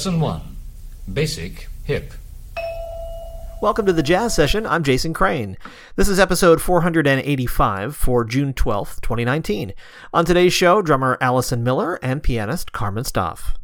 Lesson 1 Basic Hip. Welcome to the Jazz Session. I'm Jason Crane. This is episode 485 for June 12th, 2019. On today's show, drummer Allison Miller and pianist Carmen Staaf.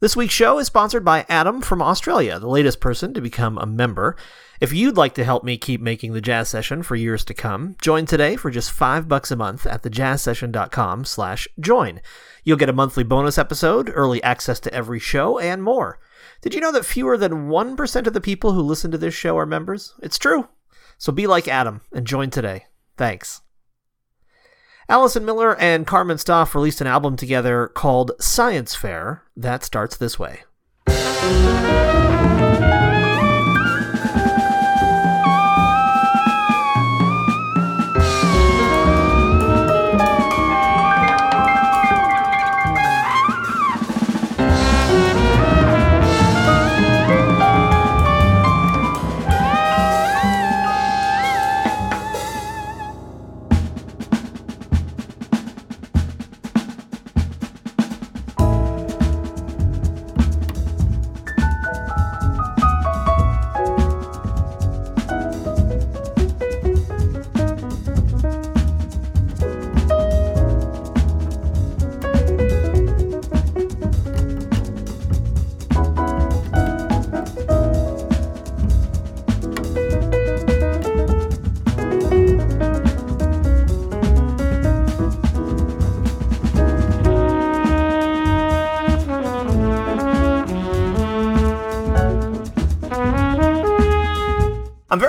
This week's show is sponsored by Adam from Australia, the latest person to become a member. If you'd like to help me keep making the Jazz Session for years to come, join today for just five bucks a month at thejazzsession.com slash join. You'll get a monthly bonus episode, early access to every show, and more. Did you know that fewer than 1% of the people who listen to this show are members? It's true. So be like Adam and join today. Thanks. Allison Miller and Carmen Staaf released an album together called Science Fair that starts this way.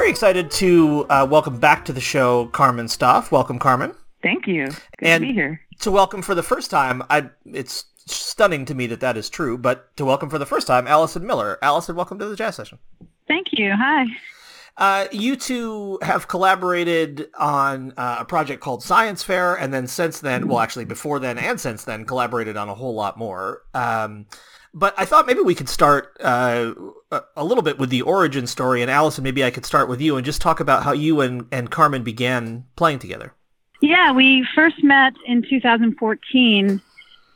Very excited to uh, welcome back to the show Carmen Staaf. Welcome, Carmen. Thank you. Good and to be here. To welcome for the first time, I it's stunning to me that that is true, but to welcome for the first time, Allison Miller. Allison, welcome to the Jazz Session. Thank you. Hi. Uh, you two have collaborated on uh, a project called Science Fair, and then since then, well, actually before then and since then, collaborated on a whole lot more. Um, but I thought maybe we could start uh, a little bit with the origin story. And Allison, maybe I could start with you and just talk about how you and, and Carmen began playing together. Yeah, we first met in 2014.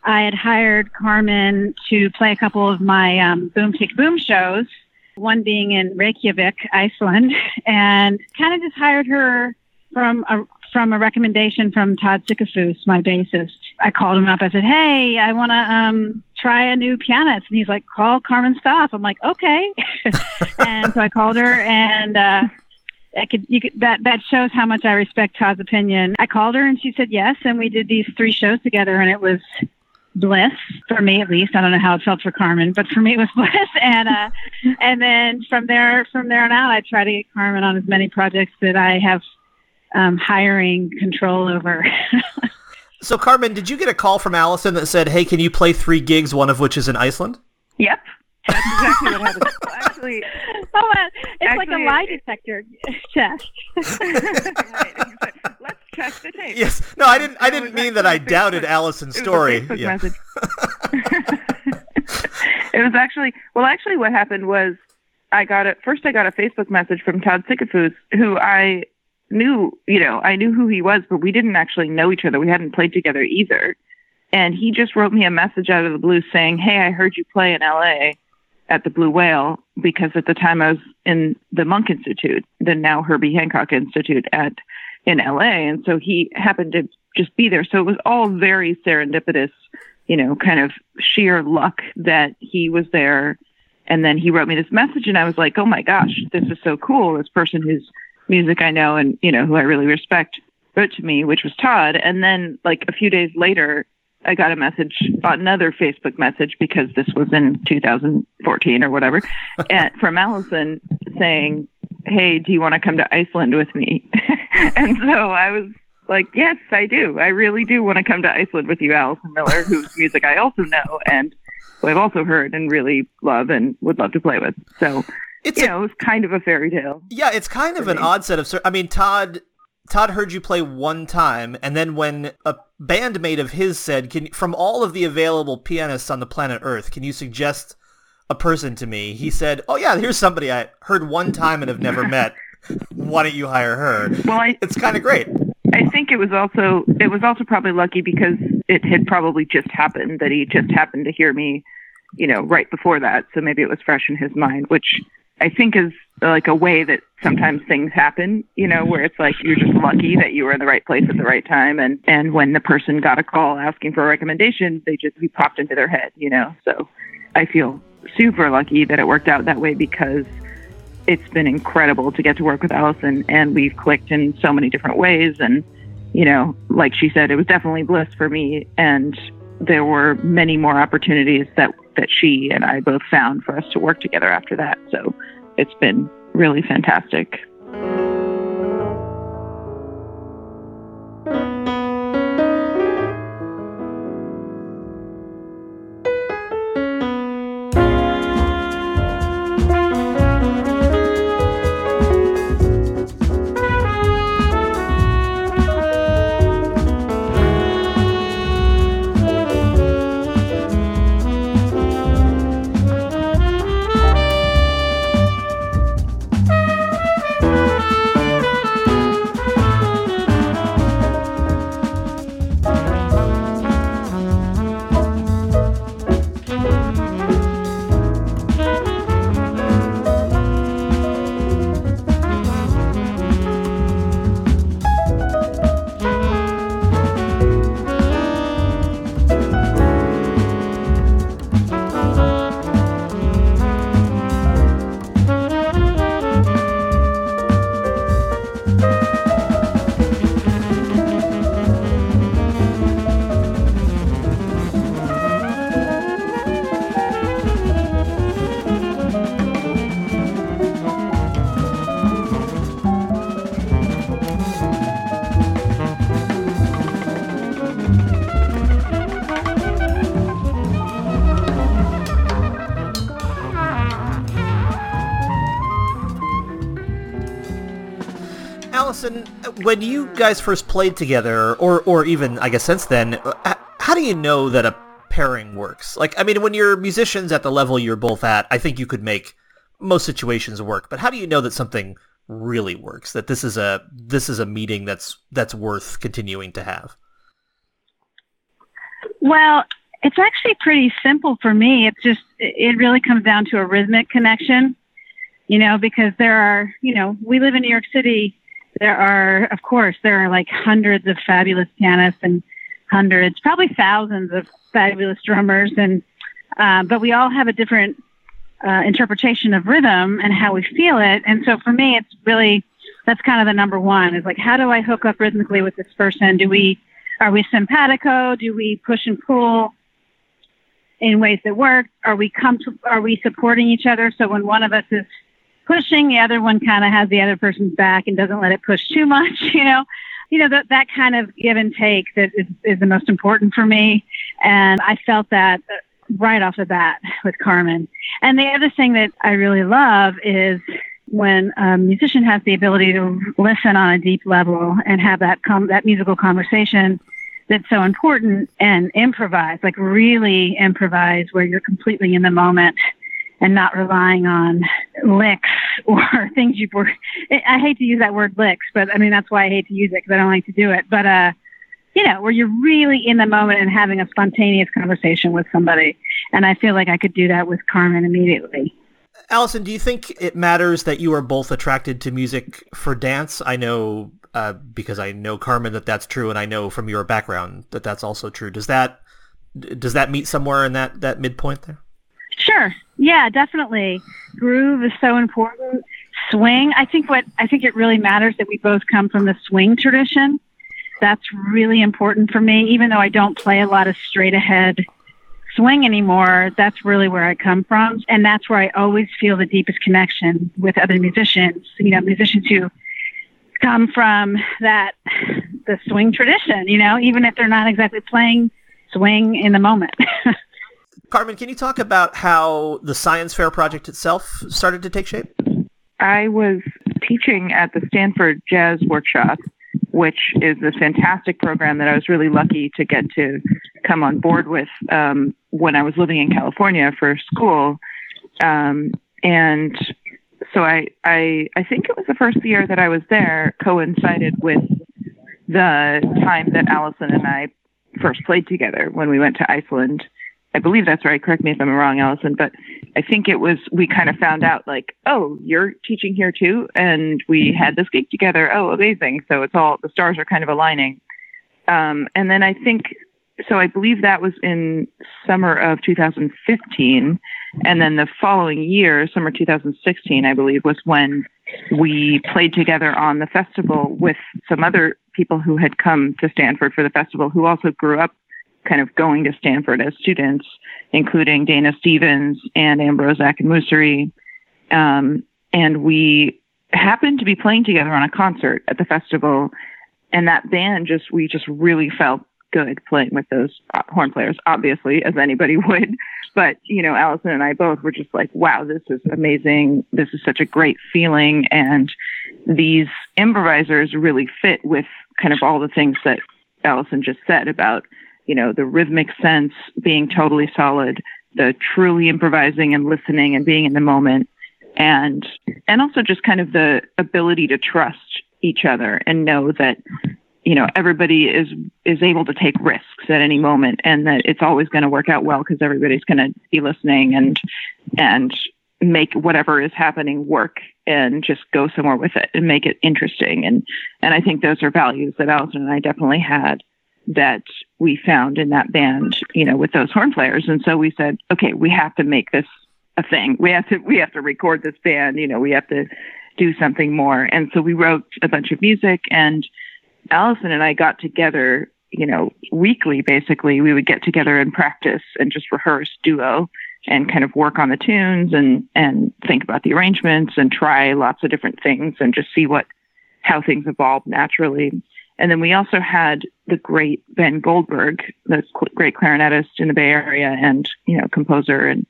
I had hired Carmen to play a couple of my um, Boom Tick Boom shows, one being in Reykjavik, Iceland, and kind of just hired her from a from a recommendation from Todd Sickafoose, my bassist. I called him up. I said, "Hey, I want to um, try a new pianist," and he's like, "Call Carmen Staaf." I'm like, "Okay," and so I called her, and uh, I could, you could that that shows how much I respect Todd's opinion. I called her, and she said yes, and we did these three shows together, and it was bliss for me at least. I don't know how it felt for Carmen, but for me it was bliss. And uh, and then from there from there on out, I try to get Carmen on as many projects that I have um, hiring control over. so, Carmen, did you get a call from Allison that said, "Hey, can you play three gigs, one of which is in Iceland"? Yep. That's exactly what happened. Actually, oh man, it's actually, like a lie detector test. Let's check the tape. Yes. No, I didn't. I didn't mean that I doubted Allison's story. It was a Facebook message. it was actually well. Actually, what happened was I got it first. I got a Facebook message from Todd Sickafoose, who I knew, you know, I knew who he was, but we didn't actually know each other. We hadn't played together either. And he just wrote me a message out of the blue saying, Hey, I heard you play in LA at the Blue Whale because at the time I was in the Monk Institute, the now Herbie Hancock Institute at in LA. And so he happened to just be there. So it was all very serendipitous, you know, kind of sheer luck that he was there. And then he wrote me this message and I was like, Oh my gosh, this is so cool. This person who's music I know and, you know, who I really respect wrote to me, which was Todd. And then like a few days later, I got a message, another Facebook message because this was in 2014 or whatever, and, from Allison saying, Hey, do you want to come to Iceland with me? and so I was like, Yes, I do. I really do want to come to Iceland with you, Allison Miller, whose music I also know and who I've also heard and really love and would love to play with. So it's you a, know, it was kind of a fairy tale. Yeah, it's kind of an me. odd set of. I mean, Todd. Todd heard you play one time, and then when a bandmate of his said, "Can from all of the available pianists on the planet Earth, can you suggest a person to me?" He said, "Oh yeah, here's somebody I heard one time and have never met. Why don't you hire her?" Well, I, it's kind of great. I think it was also it was also probably lucky because it had probably just happened that he just happened to hear me you know, right before that. So maybe it was fresh in his mind, which I think is like a way that sometimes things happen, you know, where it's like you're just lucky that you were in the right place at the right time. And, and when the person got a call asking for a recommendation, they just, you popped into their head, you know? So I feel super lucky that it worked out that way because it's been incredible to get to work with Allison and we've clicked in so many different ways. And, you know, like she said, it was definitely bliss for me. And there were many more opportunities that, that she and I both found for us to work together after that. So it's been really fantastic. When you guys first played together, or or even I guess since then, uh, how do you know that a pairing works? Like, I mean, when you're musicians at the level you're both at, I think you could make most situations work. But how do you know that something really works? That this is a this is a meeting that's that's worth continuing to have. Well, it's actually pretty simple for me. It's just it really comes down to a rhythmic connection. You know, because there are, you know, we live in New York City there are, of course, there are like hundreds of fabulous pianists and hundreds, probably thousands of fabulous drummers, and uh, but we all have a different uh, interpretation of rhythm and how we feel it. And so for me, it's really that's kind of the number one is like how do I hook up rhythmically with this person? Do we are we simpatico? Do we push and pull in ways that work? Are we come to, are we supporting each other? So when one of us is pushing, the other one kind of has the other person's back and doesn't let it push too much, you know. You know, that that kind of give and take that is, is the most important for me. And I felt that uh, right off the bat with Carmen. And the other thing that I really love is when a musician has the ability to listen on a deep level and have that com- that musical conversation that's so important and improvise, like really improvise where you're completely in the moment and not relying on licks or things you've. I hate to use that word licks, but I mean, that's why I hate to use it because I don't like to do it. But, uh, you know, where you're really in the moment and having a spontaneous conversation with somebody. And I feel like I could do that with Carmen immediately. Allison, do you think it matters that you are both attracted to music for dance? I know uh, because I know Carmen that that's true, and I know from your background that that's also true. Does that does that meet somewhere in that that midpoint there? Sure. Yeah, definitely. Groove is so important. Swing. I think what I think it really matters that we both come from the swing tradition. That's really important for me. Even though I don't play a lot of straight ahead swing anymore, that's really where I come from. And that's where I always feel the deepest connection with other musicians, you know, musicians who come from that, the swing tradition, you know, even if they're not exactly playing swing in the moment. Carmen, can you talk about how the science fair project itself started to take shape? I was teaching at the Stanford Jazz Workshop, which is a fantastic program that I was really lucky to get to come on board with um, when I was living in California for school. Um, and so I, I, I think it was the first year that I was there coincided with the time that Allison and I first played together when we went to Iceland I believe that's right. Correct me if I'm wrong, Allison, but I think it was we kind of found out like, oh, you're teaching here too, and we had this gig together. Oh, amazing! So it's all the stars are kind of aligning. Um, and then I think so. I believe that was in summer of 2015, and then the following year, summer 2016, I believe, was when we played together on the festival with some other people who had come to Stanford for the festival who also grew up kind of going to Stanford as students, including Dayna Stephens and Ambrose Akinmusire. Um, and we happened to be playing together on a concert at the festival. And that band just, we just really felt good playing with those horn players, obviously, as anybody would. But, you know, Allison and I both were just like, wow, this is amazing. This is such a great feeling. And these improvisers really fit with kind of all the things that Allison just said about you know, the rhythmic sense being totally solid, the truly improvising and listening and being in the moment, and and also just kind of the ability to trust each other and know that you know everybody is is able to take risks at any moment and that it's always going to work out well because everybody's going to be listening and and make whatever is happening work and just go somewhere with it and make it interesting. And and I think those are values that Allison and I definitely had that we found in that band, you know, with those horn players. And so we said, okay, we have to make this a thing. We have to we have to record this band, you know, we have to do something more. And so we wrote a bunch of music and Allison and I got together, you know, weekly basically. We would get together and practice and just rehearse duo and kind of work on the tunes and and think about the arrangements and try lots of different things and just see what how things evolve naturally. And then we also had the great Ben Goldberg, the great clarinetist in the Bay Area and, you know, composer. And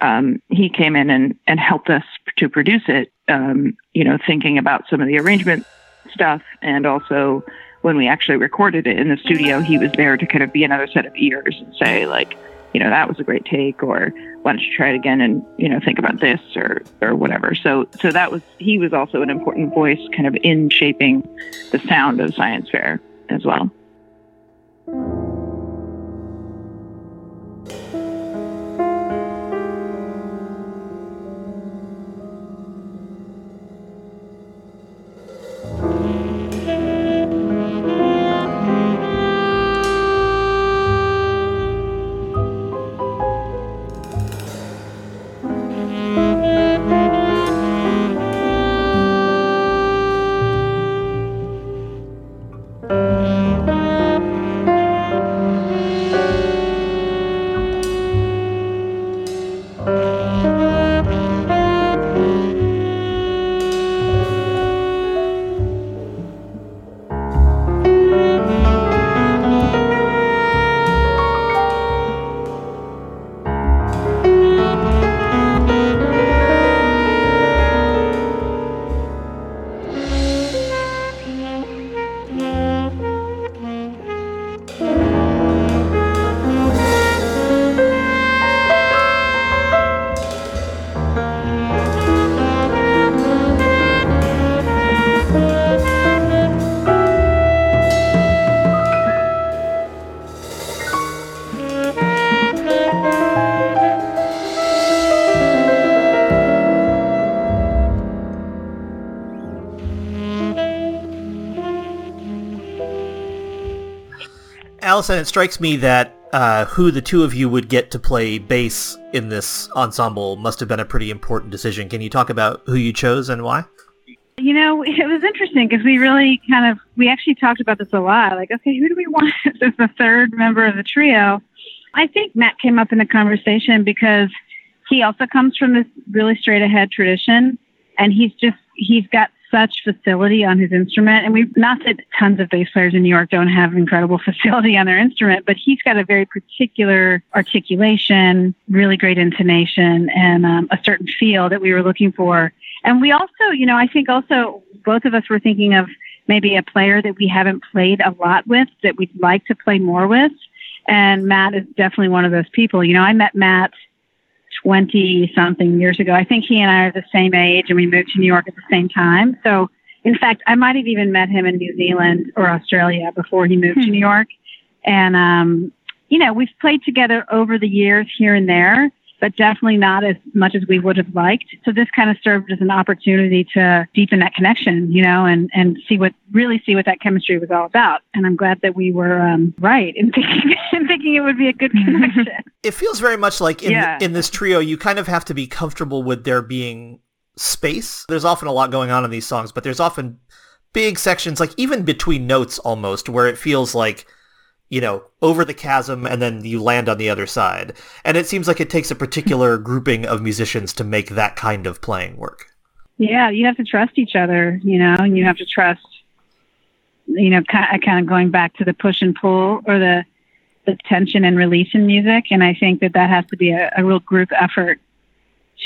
um, he came in and, and helped us to produce it, um, you know, thinking about some of the arrangement stuff. And also when we actually recorded it in the studio, he was there to kind of be another set of ears and say, like, you know, that was a great take, or why don't you try it again and, you know, think about this or, or whatever. So, so that was, he was also an important voice kind of in shaping the sound of Science Fair as well. Allison, it strikes me that uh, who the two of you would get to play bass in this ensemble must have been a pretty important decision. Can you talk about who you chose and why? You know, it was interesting because we really kind of we actually talked about this a lot. Like, okay, who do we want as the third member of the trio? I think Matt came up in the conversation because he also comes from this really straight ahead tradition, and he's just he's got such facility on his instrument. And we've not that tons of bass players in New York don't have incredible facility on their instrument, but he's got a very particular articulation, really great intonation, and um, a certain feel that we were looking for. And we also, you know, I think also both of us were thinking of maybe a player that we haven't played a lot with that we'd like to play more with. And Matt is definitely one of those people. You know, I met Matt 20 something years ago. I think he and I are the same age and we moved to New York at the same time. So, in fact, I might have even met him in New Zealand or Australia before he moved to hmm. New York. And, um, you know, we've played together over the years here and there, but definitely not as much as we would have liked. So this kind of served as an opportunity to deepen that connection, you know, and, and see what really see what that chemistry was all about. And I'm glad that we were um, right in thinking in thinking it would be a good connection. It feels very much like in Yeah. in this trio, you kind of have to be comfortable with there being space. There's often a lot going on in these songs, but there's often big sections, like even between notes almost, where it feels like you know, over the chasm and then you land on the other side. And it seems like it takes a particular grouping of musicians to make that kind of playing work. Yeah, you have to trust each other, you know, and you have to trust, you know, kind uh, kind of going back to the push and pull or the the tension and release in music. And I think that that has to be a, a real group effort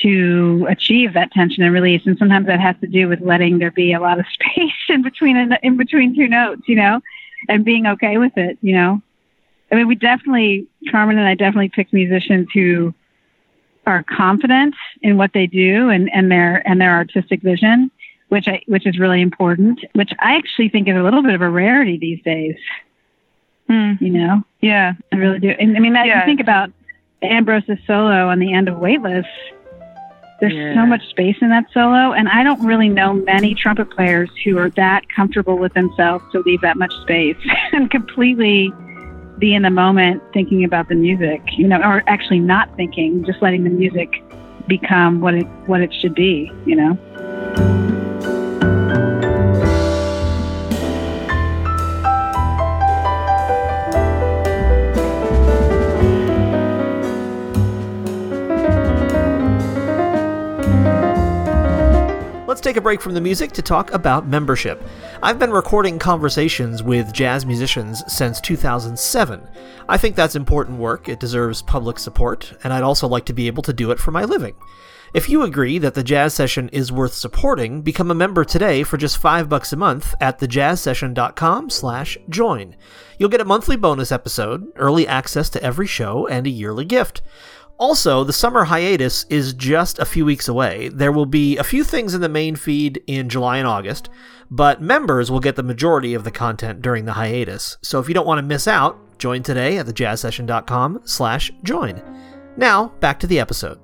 to achieve that tension and release. And sometimes that has to do with letting there be a lot of space in between in between two notes, you know, and being okay with it, you know. I mean, we definitely, Carmen and I definitely picked musicians who are confident in what they do and, and their and their artistic vision, which I which is really important. Which I actually think is a little bit of a rarity these days. Hmm. You know, Yeah. I really do. And I mean, that, Yeah. you think about Ambrose's solo on the end of Weightless. There's Yeah. so much space in that solo, and I don't really know many trumpet players who are that comfortable with themselves to leave that much space and completely be in the moment thinking about the music, you know, or actually not thinking, just letting the music become what it what it should be, you know. Let's take a break from the music to talk about membership. I've been recording conversations with jazz musicians since 2007. I think that's important work, it deserves public support, and I'd also like to be able to do it for my living. If you agree that the jazz session is worth supporting, become a member today for just 5 bucks a month at thejazzsession.com slash join. You'll get a monthly bonus episode, early access to every show, and a yearly gift. Also, the summer hiatus is just a few weeks away. There will be a few things in the main feed in July and August, but members will get the majority of the content during the hiatus. So if you don't want to miss out, join today at thejazzsession.com slash join. Now, back to the episode.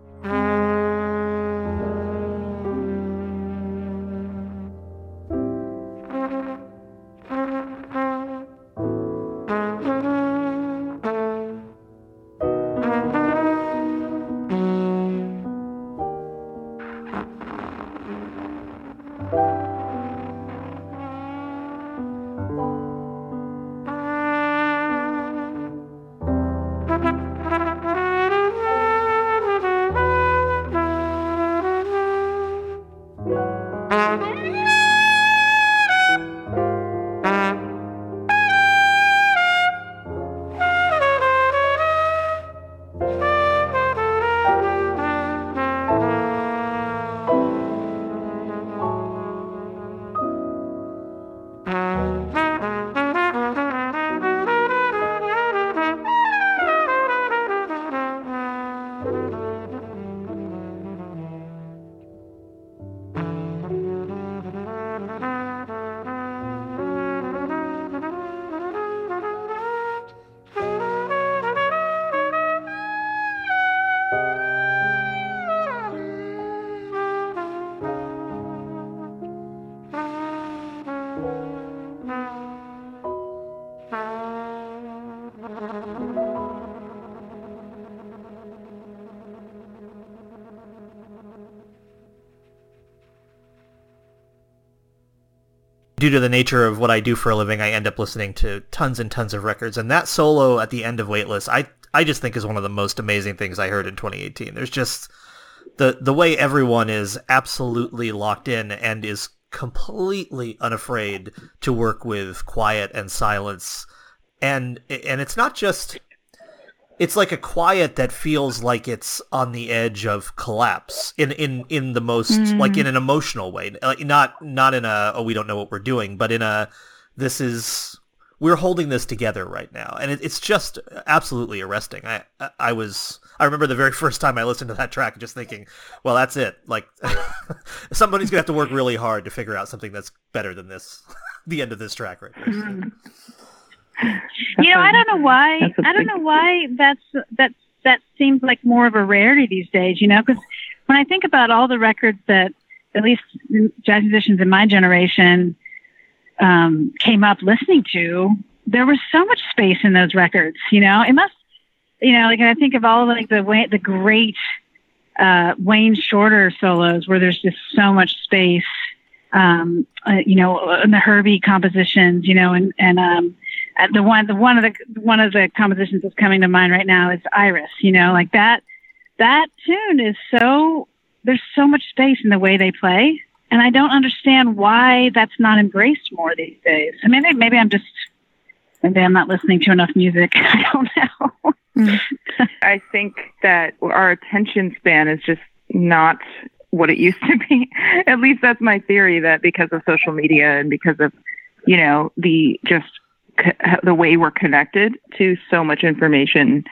Due to the nature of what I do for a living, I end up listening to tons and tons of records. And that solo at the end of Weightless, I I just think is one of the most amazing things I heard in 2018. There's just the the way everyone is absolutely locked in and is completely unafraid to work with quiet and silence. And and it's not just it's like a quiet that feels like it's on the edge of collapse in in in the most like mm. in an emotional way. Like not not in a oh we don't know what we're doing but in a this is we're holding this together right now. And it, it's just absolutely arresting. I, I was i remember the very first time i listened to that track just thinking well that's it. Like somebody's gonna have to work really hard to figure out something that's better than this the end of this track right. You know, I don't know why. that's I don't know why that's that's that seems like more of a rarity these days. You know, because when I think about all the records that at least jazz musicians in my generation um, came up listening to, there was so much space in those records. You know, it must. You know, like I think of all like the way the great uh, Wayne Shorter solos where there's just so much space. Um, uh, you know, in the Herbie compositions, you know, and and um, Uh, the one the one of the one of the compositions that's coming to mind right now is Iris. You know, like that that tune is so there's so much space in the way they play, and I don't understand why that's not embraced more these days. I mean, maybe, maybe I'm just maybe I'm not listening to enough music. I don't know. Mm. I think that our attention span is just not what it used to be. At least that's my theory that because of social media and because of, you know, the just the way we're connected to so much information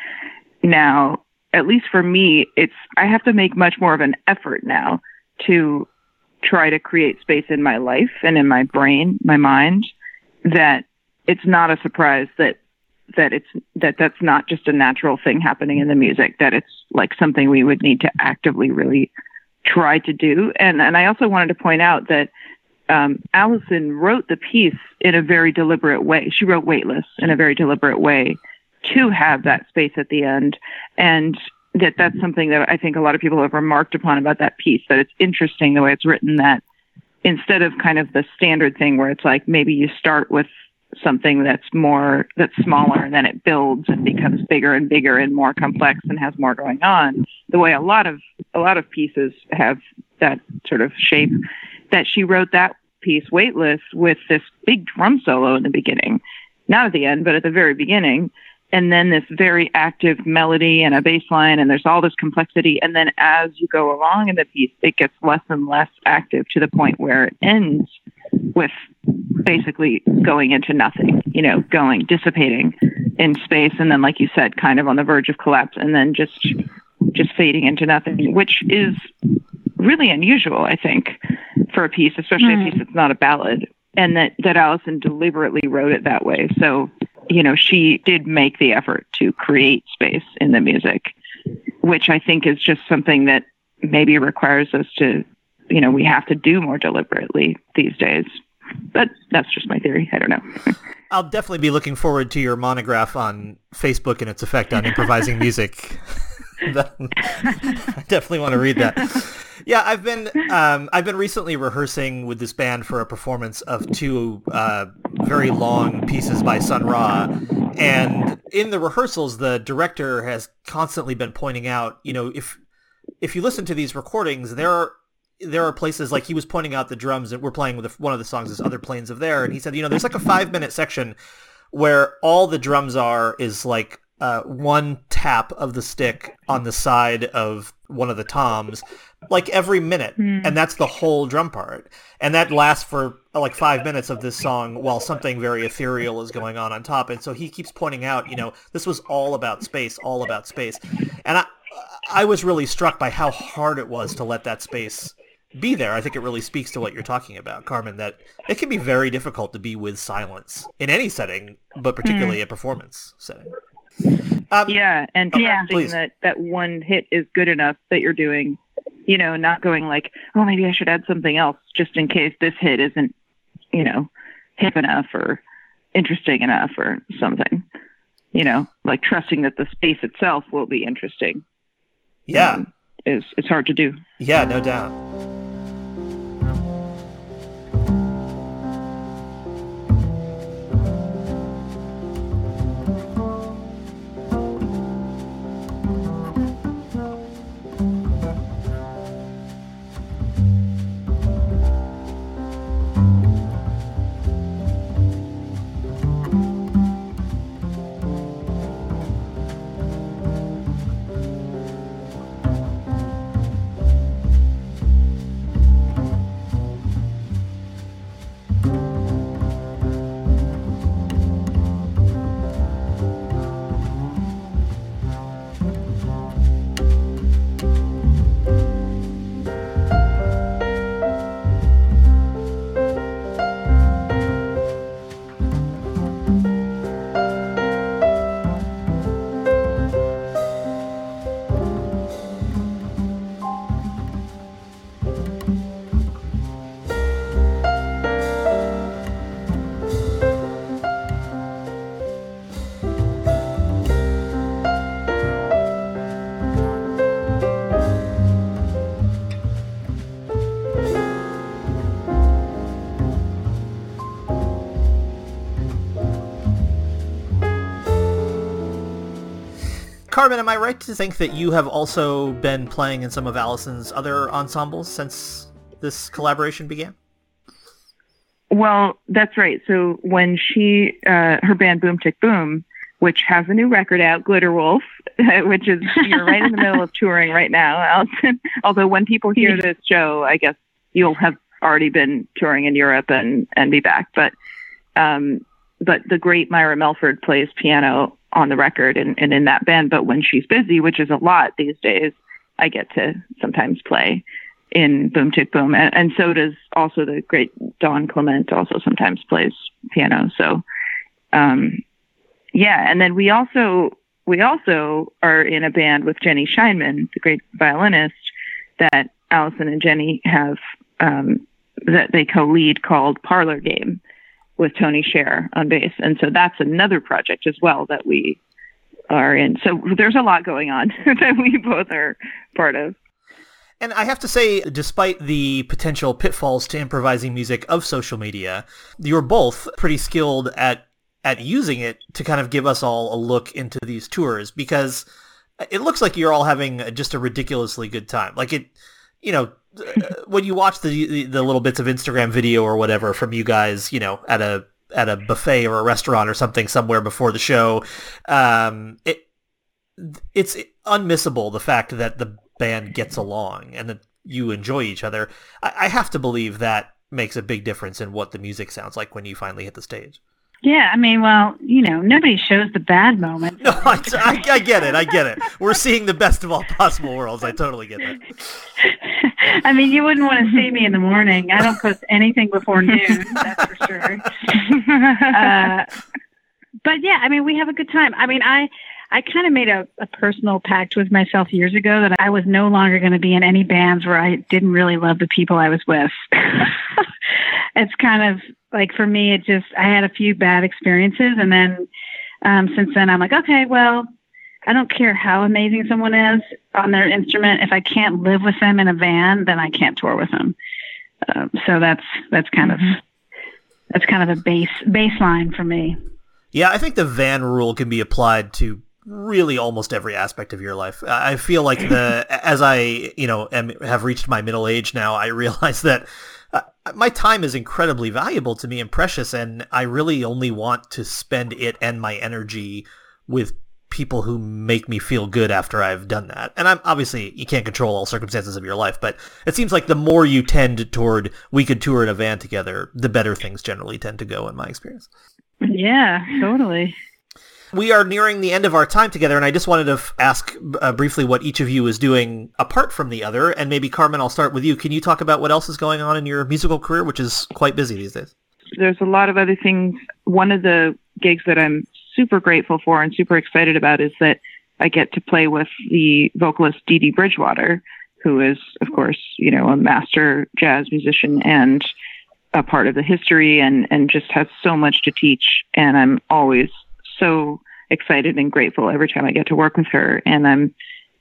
now, at least for me, it's I have to make much more of an effort now to try to create space in my life and in my brain, my mind, that it's not a surprise that that it's that that's not just a natural thing happening in the music that it's like something we would need to actively really try to do. And and I also wanted to point out that um, Allison wrote the piece in a very deliberate way. She wrote Weightless in a very deliberate way to have that space at the end, and that that's something that I think a lot of people have remarked upon about that piece. That it's interesting the way it's written. That instead of kind of the standard thing where it's like maybe you start with something that's more that's smaller and then it builds and becomes bigger and bigger and more complex and has more going on the way a lot of a lot of pieces have that sort of shape that she wrote that piece weightless with this big drum solo in the beginning. Not at the end but at the very beginning. And then this very active melody and a bass line and there's all this complexity. And then as you go along in the piece it gets less and less active to the point where it ends with basically going into nothing, you know, going dissipating in space and then like you said kind of on the verge of collapse and then just just fading into nothing, which is really unusual, I think, for a piece, especially a hmm. piece that's not a ballad. And that that Allison deliberately wrote it that way. So, you know, she did make the effort to create space in the music, which I think is just something that maybe requires us to, you know, we have to do more deliberately these days. But that's just my theory. I don't know. I'll definitely be looking forward to your monograph on Facebook and its effect on improvising music. I definitely want to read that. Yeah, I've been um, I've been recently rehearsing with this band for a performance of two uh, very long pieces by Sun Ra, and in the rehearsals, the director has constantly been pointing out, you know, if if you listen to these recordings, there are there are places like he was pointing out the drums that we're playing with one of the songs is Other Planes of There, and he said, you know, there's like a five minute section where all the drums are is like uh, one tap of the stick on the side of one of the toms, like every minute, hmm. and that's the whole drum part, and that lasts for like five minutes of this song while something very ethereal is going on on top, and so he keeps pointing out, you know, this was all about space, all about space, and I I was really struck by how hard it was to let that space be there. I think it really speaks to what you're talking about, Carmen, that it can be very difficult to be with silence in any setting, but particularly hmm. a performance setting. Um, Yeah, and Yeah. trusting Please. that that one hit is good enough that you're doing, you know, not going like, oh, maybe I should add something else just in case this hit isn't, you know, hip enough or interesting enough or something. You know, like trusting that the space itself will be interesting yeah, um, is it's hard to do. yeah, no doubt. Carmen, am I right to think that you have also been playing in some of Allison's other ensembles since this collaboration began? Well, that's right. So when she, uh, her band Boom Tick Boom, which has a new record out, Glitter Wolf, which is you're right in the middle of touring right now, Allison. Although when people hear this show, I guess you'll have already been touring in Europe and and be back. But um, but the great Myra Melford plays piano on the record and, and in that band. But when she's busy, which is a lot these days, I get to sometimes play in Boom Tick Boom, and, and so does also the great Dawn Clement. Also sometimes plays piano. So um, yeah, and then we also we also are in a band with Jenny Scheinman, the great violinist that Allison and Jenny have um, that they co-lead called Parlor Game with Tony Scherr on bass, and so that's another project as well that we are in. So there's a lot going on that we both are part of. And I have to say, despite the potential pitfalls to improvising music of social media, you're both pretty skilled at at using it to kind of give us all a look into these tours because it looks like you're all having just a ridiculously good time. Like it, you know, when you watch the the little bits of Instagram video or whatever from you guys, you know, at a at a buffet or a restaurant or something somewhere before the show, um, it it's unmissable the fact that the band gets along and that you enjoy each other. I, I have to believe that makes a big difference in what the music sounds like when you finally hit the stage. Yeah, I mean, well, you know, nobody shows the bad moments. No, I, I, I, get it. I get it. We're seeing the best of all possible worlds. I totally get that. I mean, you wouldn't want to see me in the morning. I don't post anything before noon, that's for sure. Uh, but yeah, I mean, we have a good time. I mean, I I kind of made a, a personal pact with myself years ago that I was no longer going to be in any bands where I didn't really love the people I was with. it's kind of like for me, it just, I had a few bad experiences. And then um, since then, I'm like, okay, well, I don't care how amazing someone is on their instrument. If I can't live with them in a van, then I can't tour with them. Um, so that's that's kind mm-hmm. of that's kind of a base baseline for me. Yeah, I think the van rule can be applied to really almost every aspect of your life. I feel like the as I you know am, have reached my middle age now, I realize that uh, my time is incredibly valuable to me and precious, and I really only want to spend it and my energy with people who make me feel good after I've done that. And I'm obviously you can't control all circumstances of your life, but it seems like the more you tend toward we could tour in a van together, the better things generally tend to go in my experience. Yeah, totally. We are nearing the end of our time together, and I just wanted to f- ask uh, briefly what each of you is doing apart from the other. And maybe, Carmen, I'll start with you. Can you talk about what else is going on in your musical career, which is quite busy these days? There's a lot of other things. One of the gigs that I'm super grateful for and super excited about is that I get to play with the vocalist Dee Dee Bridgewater, who is, of course, you know, a master jazz musician and a part of the history and, and just has so much to teach. And I'm always so excited and grateful every time I get to work with her. And I'm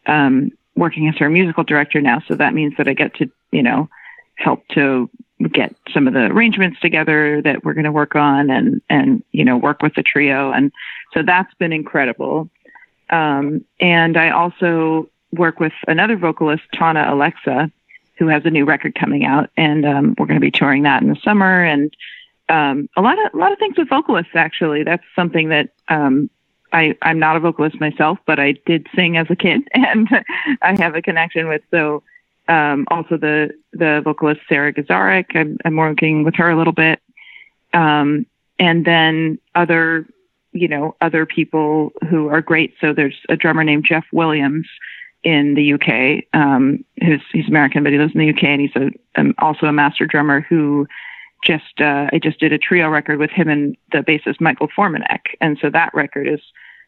um, working as her musical director now, so that means that I get to, you know, help to get some of the arrangements together that we're going to work on, and and you know work with the trio. And so that's been incredible. Um, and I also work with another vocalist, Thana Alexa, who has a new record coming out, and um, we're going to be touring that in the summer. And um, a lot of a lot of things with vocalists actually. That's something that um, I I'm not a vocalist myself, but I did sing as a kid, and I have a connection with. So um, also the the vocalist Sara Gazarek. I'm, I'm working with her a little bit, um, and then other you know other people who are great. So there's a drummer named Jeff Williams in the UK. Um, who's he's American, but he lives in the UK, and he's a, um, also a master drummer who just uh, I just did a trio record with him and the bassist Michael Formanek, and so that record is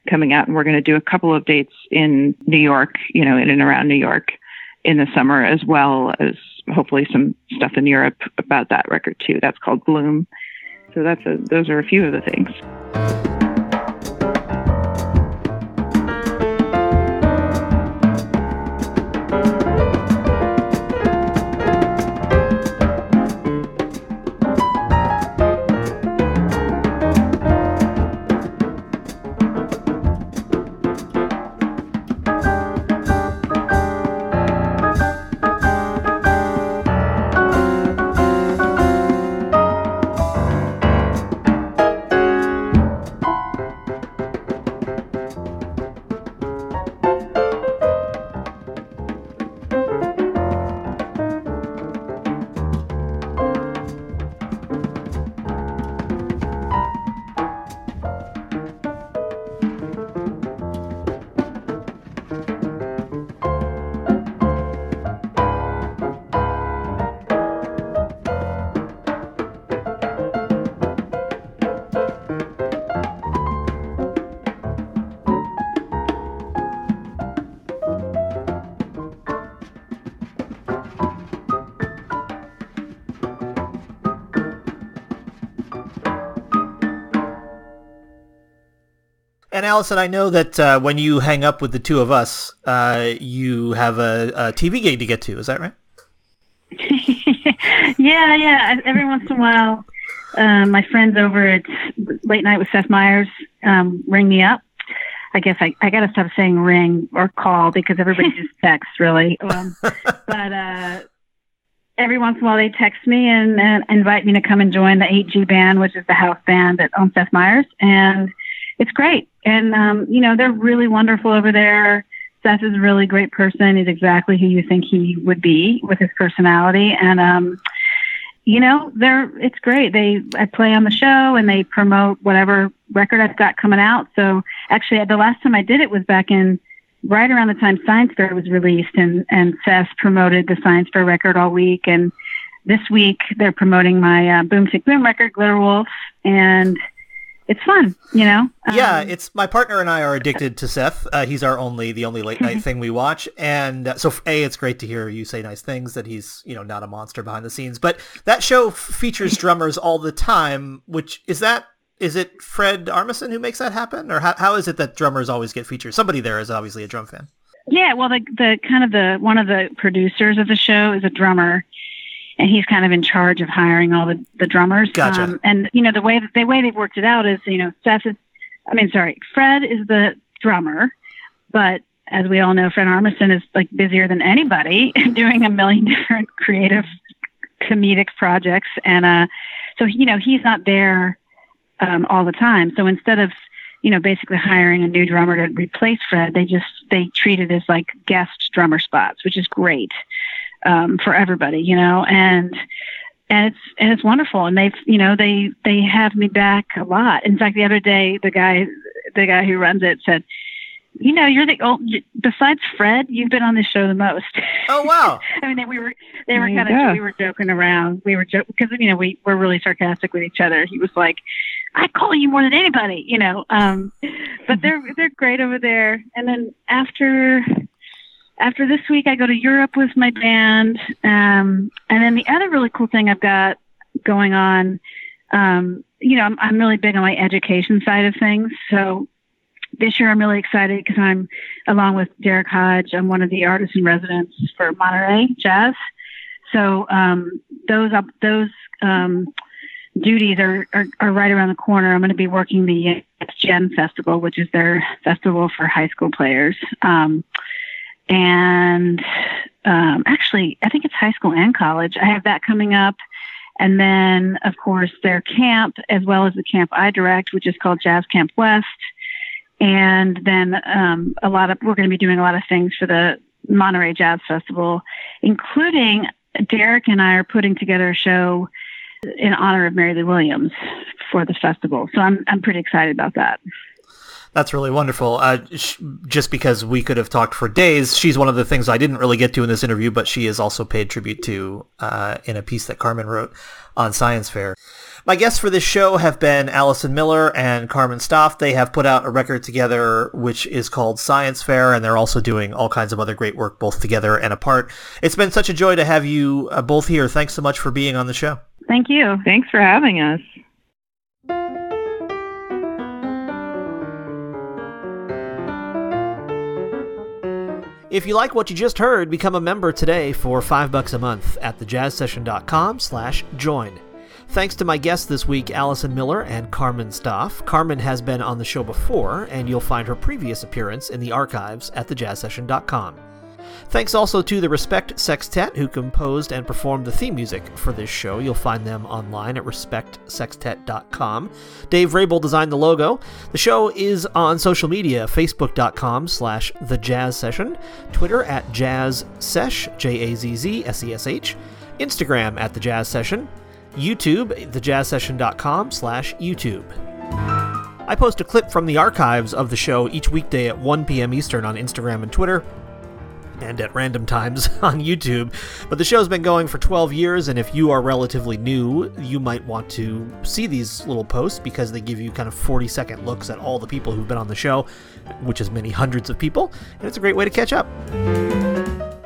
coming out, and we're going to do a couple of dates in New York, you know, in and around New York in the summer, as well as hopefully some stuff in Europe about that record too. That's called Bloom. So that's a, those are a few of the things. And Allison, I know that uh, when you hang up with the two of us, uh, you have a, a TV gig to get to. Is that right? yeah, yeah. Every once in a while, um, my friends over at Late Night with Seth Meyers um, ring me up. I guess I, I got to stop saying ring or call because everybody just texts, really. Um, but uh, every once in a while, they text me and, and invite me to come and join the 8G band, which is the house band at on Seth Meyers. And it's great. And, um, you know, they're really wonderful over there. Seth is a really great person. He's exactly who you think he would be with his personality. And, um, you know, they're, it's great. They, I play on the show and they promote whatever record I've got coming out. So actually the last time I did it was back in right around the time Science Fair was released and, and Seth promoted the Science Fair record all week. And this week they're promoting my uh, Boom Tick Boom record, Glitter Wolf. And, it's fun, you know. yeah, um, it's my partner and I are addicted to Seth. Uh, he's our only the only late night thing we watch, and uh, so a it's great to hear you say nice things that he's you know not a monster behind the scenes. But that show features drummers all the time. Which is that is it Fred Armisen who makes that happen, or how how is it that drummers always get featured? Somebody there is obviously a drum fan. Yeah, well, the the kind of the one of the producers of the show is a drummer and he's kind of in charge of hiring all the, the drummers. Gotcha. Um, and you know the way that the way they've worked it out is you know Seth is, I mean sorry, Fred is the drummer, but as we all know, Fred Armisen is like busier than anybody doing a million different creative comedic projects, and uh, so you know he's not there um, all the time. So instead of you know basically hiring a new drummer to replace Fred, they just they treat it as like guest drummer spots, which is great um, for everybody, you know, and and it's and it's wonderful. And they've you know they they have me back a lot. In fact, the other day, the guy the guy who runs it said, you know, you're the old. Besides Fred, you've been on this show the most. Oh wow! I mean, they, we were they were kind of we were joking around. We were joking because you know we were really sarcastic with each other. He was like, "I call you more than anybody," you know. Um, but they're they're great over there. And then after after this week, I go to Europe with my band. Um, and then the other really cool thing I've got going on, um, you know, I'm, I'm really big on my education side of things. So this year I'm really excited because I'm, along with Derrick Hodge, I'm one of the artists in residence for Monterey Jazz. So um, those those um, duties are, are, are right around the corner. I'm going to be working the Gen Festival, which is their festival for high school players. Um, and um, actually, I think it's high school and college. I have that coming up. And then, of course, their camp, as well as the camp I direct, which is called Jazz Camp West. And then um, a lot of, we're going to be doing a lot of things for the Monterey Jazz Festival, including Derrick and I are putting together a show in honor of Mary Lou Williams for the festival. So I'm, I'm pretty excited about that. That's really wonderful. Uh, sh- just because we could have talked for days, she's one of the things I didn't really get to in this interview, but she is also paid tribute to uh, in a piece that Carmen wrote on Science Fair. My guests for this show have been Allison Miller and Carmen Staaf. They have put out a record together which is called Science Fair, and they're also doing all kinds of other great work both together and apart. It's been such a joy to have you uh, both here. Thanks so much for being on the show. Thank you. Thanks for having us. If you like what you just heard, become a member today for five bucks a month at thejazzsession.com slash join. Thanks to my guests this week, Allison Miller and Carmen Staaf. Carmen has been on the show before, and you'll find her previous appearance in the archives at thejazzsession.com. Thanks also to the Respect Sextet, who composed and performed the theme music for this show. You'll find them online at respectsextet.com. Dave Rabel designed the logo. The show is on social media, facebook.com slash the jazz session, Twitter at jazz sesh, J-A-Z-Z-S-E-S-H, Instagram at the jazz session, YouTube, thejazzsession.com slash YouTube. I post a clip from the archives of the show each weekday at 1 p.m. Eastern on Instagram and Twitter and at random times on YouTube. But the show's been going for 12 years, and if you are relatively new, you might want to see these little posts because they give you kind of 40 second looks at all the people who've been on the show, which is many hundreds of people, and it's a great way to catch up.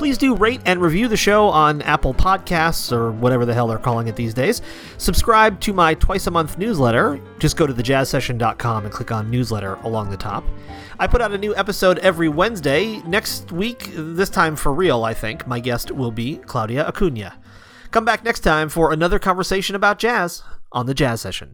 Please do rate and review the show on Apple Podcasts or whatever the hell they're calling it these days. Subscribe to my twice a month newsletter. Just go to thejazzsession.com and click on newsletter along the top. I put out a new episode every Wednesday. Next week, this time for real, I think, my guest will be Claudia Acuna. Come back next time for another conversation about jazz on the Jazz Session.